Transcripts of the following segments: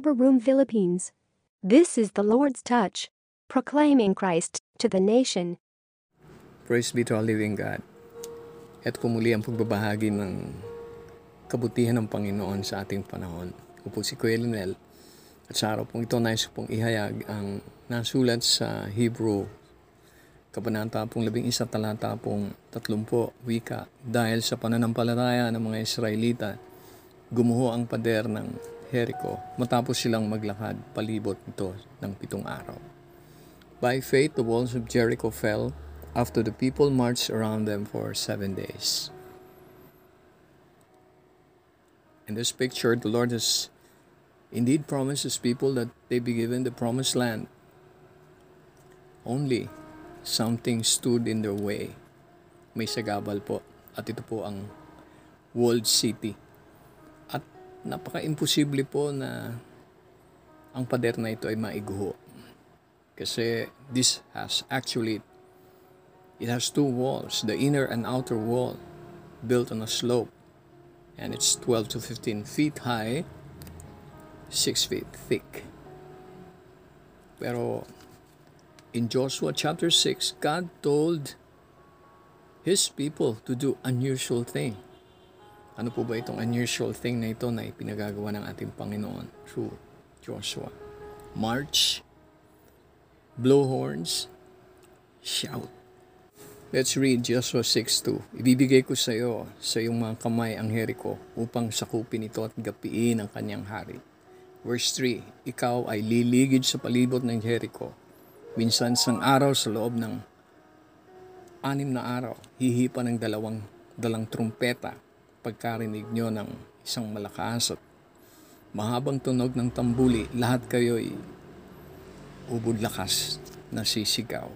Rubber Room Philippines. This is the Lord's touch, proclaiming Christ to the nation. Praise be to our living God. Ito po muli ang pagbabahagi ng kabutihan ng Panginoon sa ating panahon. Ako po si Kuya Linel. At sa araw pong ito, nais pong ihayag ang nasulat sa Hebrew Kabanata pong labing isa talata pong tatlumpo wika dahil sa pananampalataya ng mga Israelita gumuho ang pader ng Jericho matapos silang maglakad palibot ito ng pitong araw. By faith, the walls of Jericho fell after the people marched around them for seven days. In this picture, the Lord has indeed promised His people that they be given the promised land. Only something stood in their way. May sagabal po. At ito po ang walled city napaka-imposible po na ang pader na ito ay maiguho. Kasi this has actually, it has two walls, the inner and outer wall, built on a slope. And it's 12 to 15 feet high, 6 feet thick. Pero in Joshua chapter 6, God told His people to do unusual thing. Ano po ba itong unusual thing na ito na ipinagagawa ng ating Panginoon through Joshua? March, blow horns, shout. Let's read Joshua 6.2. Ibibigay ko sa iyo, sa iyong mga kamay ang Jericho upang sakupin ito at gapiin ang kanyang hari. Verse 3, Ikaw ay liligid sa palibot ng Jericho. Minsan sang araw sa loob ng anim na araw, hihipa ng dalawang dalang trumpeta pagkarinig nyo ng isang malakas at mahabang tunog ng tambuli, lahat kayo'y ubod lakas na sisigaw.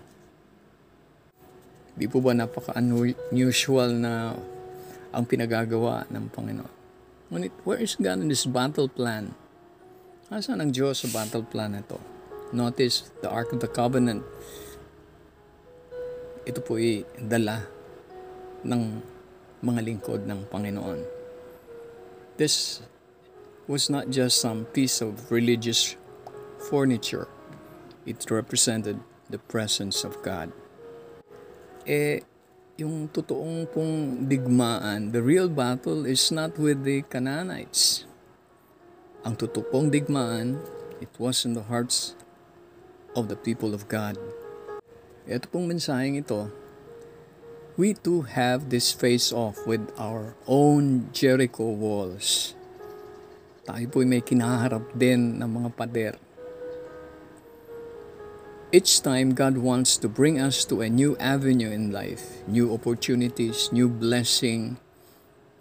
Di po ba napaka-unusual na ang pinagagawa ng Panginoon? Ngunit, where is God in this battle plan? Asan ang Diyos sa battle plan na ito? Notice the Ark of the Covenant. Ito po ay dala ng mga lingkod ng Panginoon. This was not just some piece of religious furniture. It represented the presence of God. Eh, yung totoong pong digmaan, the real battle is not with the Canaanites. Ang totoong digmaan, it was in the hearts of the people of God. Ito pong mensaheng ito, we too have this face-off with our own Jericho walls. Tayo po'y may kinaharap din ng mga pader. Each time, God wants to bring us to a new avenue in life, new opportunities, new blessing.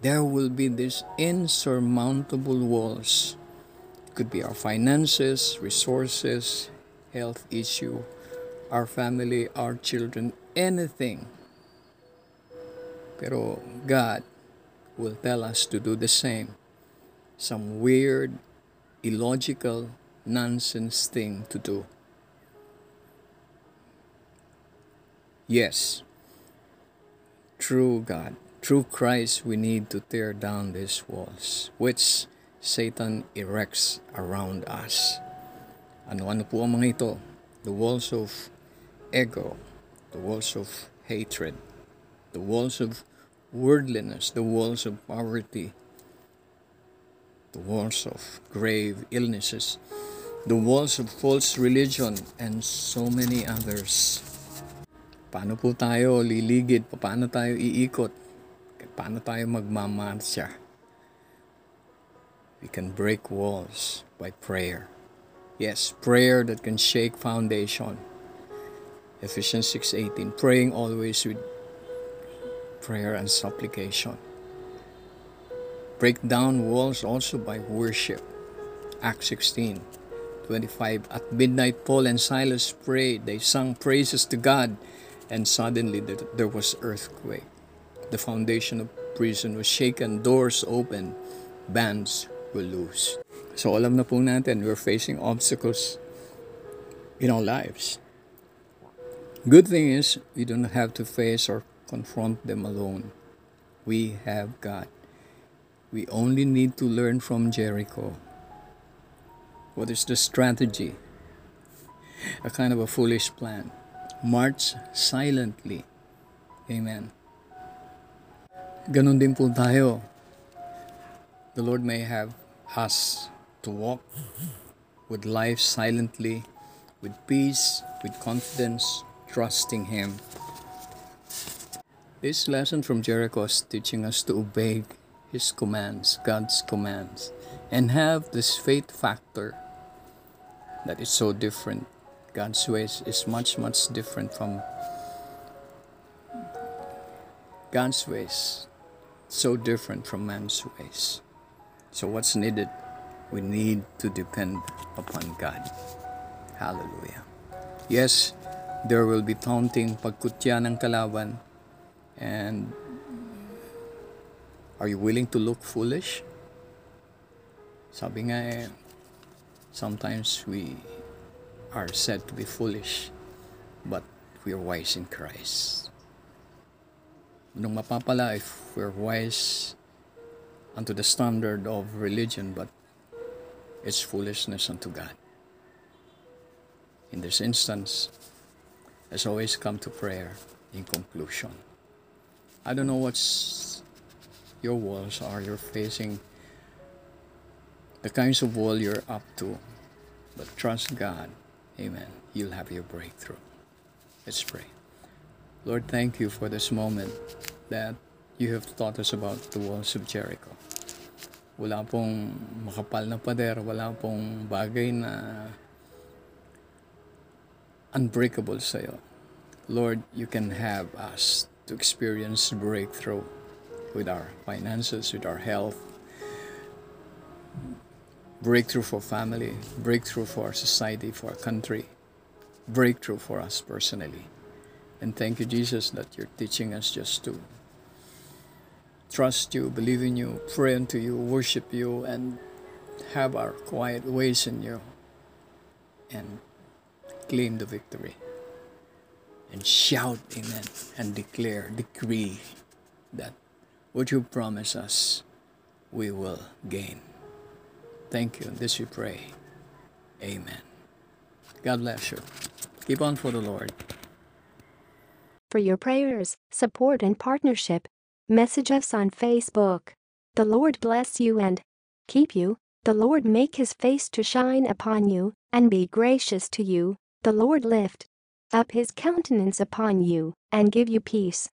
There will be these insurmountable walls. It could be our finances, resources, health issue, our family, our children, anything pero God will tell us to do the same. Some weird, illogical, nonsense thing to do. Yes, true God, through Christ, we need to tear down these walls, which Satan erects around us. Ano-ano po ang mga ito? The walls of ego, the walls of hatred, the walls of worldliness, the walls of poverty, the walls of grave illnesses, the walls of false religion, and so many others. Paano po tayo liligid? Paano tayo iikot? Paano tayo magmamarsya? We can break walls by prayer. Yes, prayer that can shake foundation. Ephesians 6:18 praying always with prayer and supplication. Break down walls also by worship. Acts 16, 25. At midnight, Paul and Silas prayed. They sung praises to God, and suddenly there was earthquake. The foundation of prison was shaken, doors opened, bands were loose. So alam na po natin, we're facing obstacles in our lives. Good thing is, we don't have to face or confront them alone. We have God. We only need to learn from Jericho. What is the strategy? A kind of a foolish plan. March silently. Amen. Ganon din po tayo. The Lord may have us to walk with life silently, with peace, with confidence, trusting Him. This lesson from Jericho is teaching us to obey His commands, God's commands, and have this faith factor that is so different. God's ways is much, much different from God's ways. So different from man's ways. So, what's needed? We need to depend upon God. Hallelujah. Yes, there will be taunting pagkutya ng kalaban. And are you willing to look foolish? Sabi nga eh, sometimes we are said to be foolish, but we are wise in Christ. Nung mapapala if we're wise unto the standard of religion, but it's foolishness unto God. In this instance, let's always come to prayer in conclusion. I don't know what's your walls are you're facing, the kinds of wall you're up to, but trust God. Amen. You'll have your breakthrough. Let's pray. Lord, thank you for this moment that you have taught us about the walls of Jericho. Wala pong makapal na pader, wala pong bagay na unbreakable sa'yo. Lord, you can have us to experience breakthrough with our finances, with our health, breakthrough for family, breakthrough for our society, for our country, breakthrough for us personally. And thank you, Jesus, that you're teaching us just to trust you, believe in you, pray unto you, worship you, and have our quiet ways in you, and claim the victory. And shout, Amen, and declare, decree that what you promise us, we will gain. Thank you. This we pray. Amen. God bless you. Keep on for the Lord. For your prayers, support, and partnership, message us on Facebook. The Lord bless you and keep you. The Lord make his face to shine upon you and be gracious to you. The Lord lift up his countenance upon you and give you peace.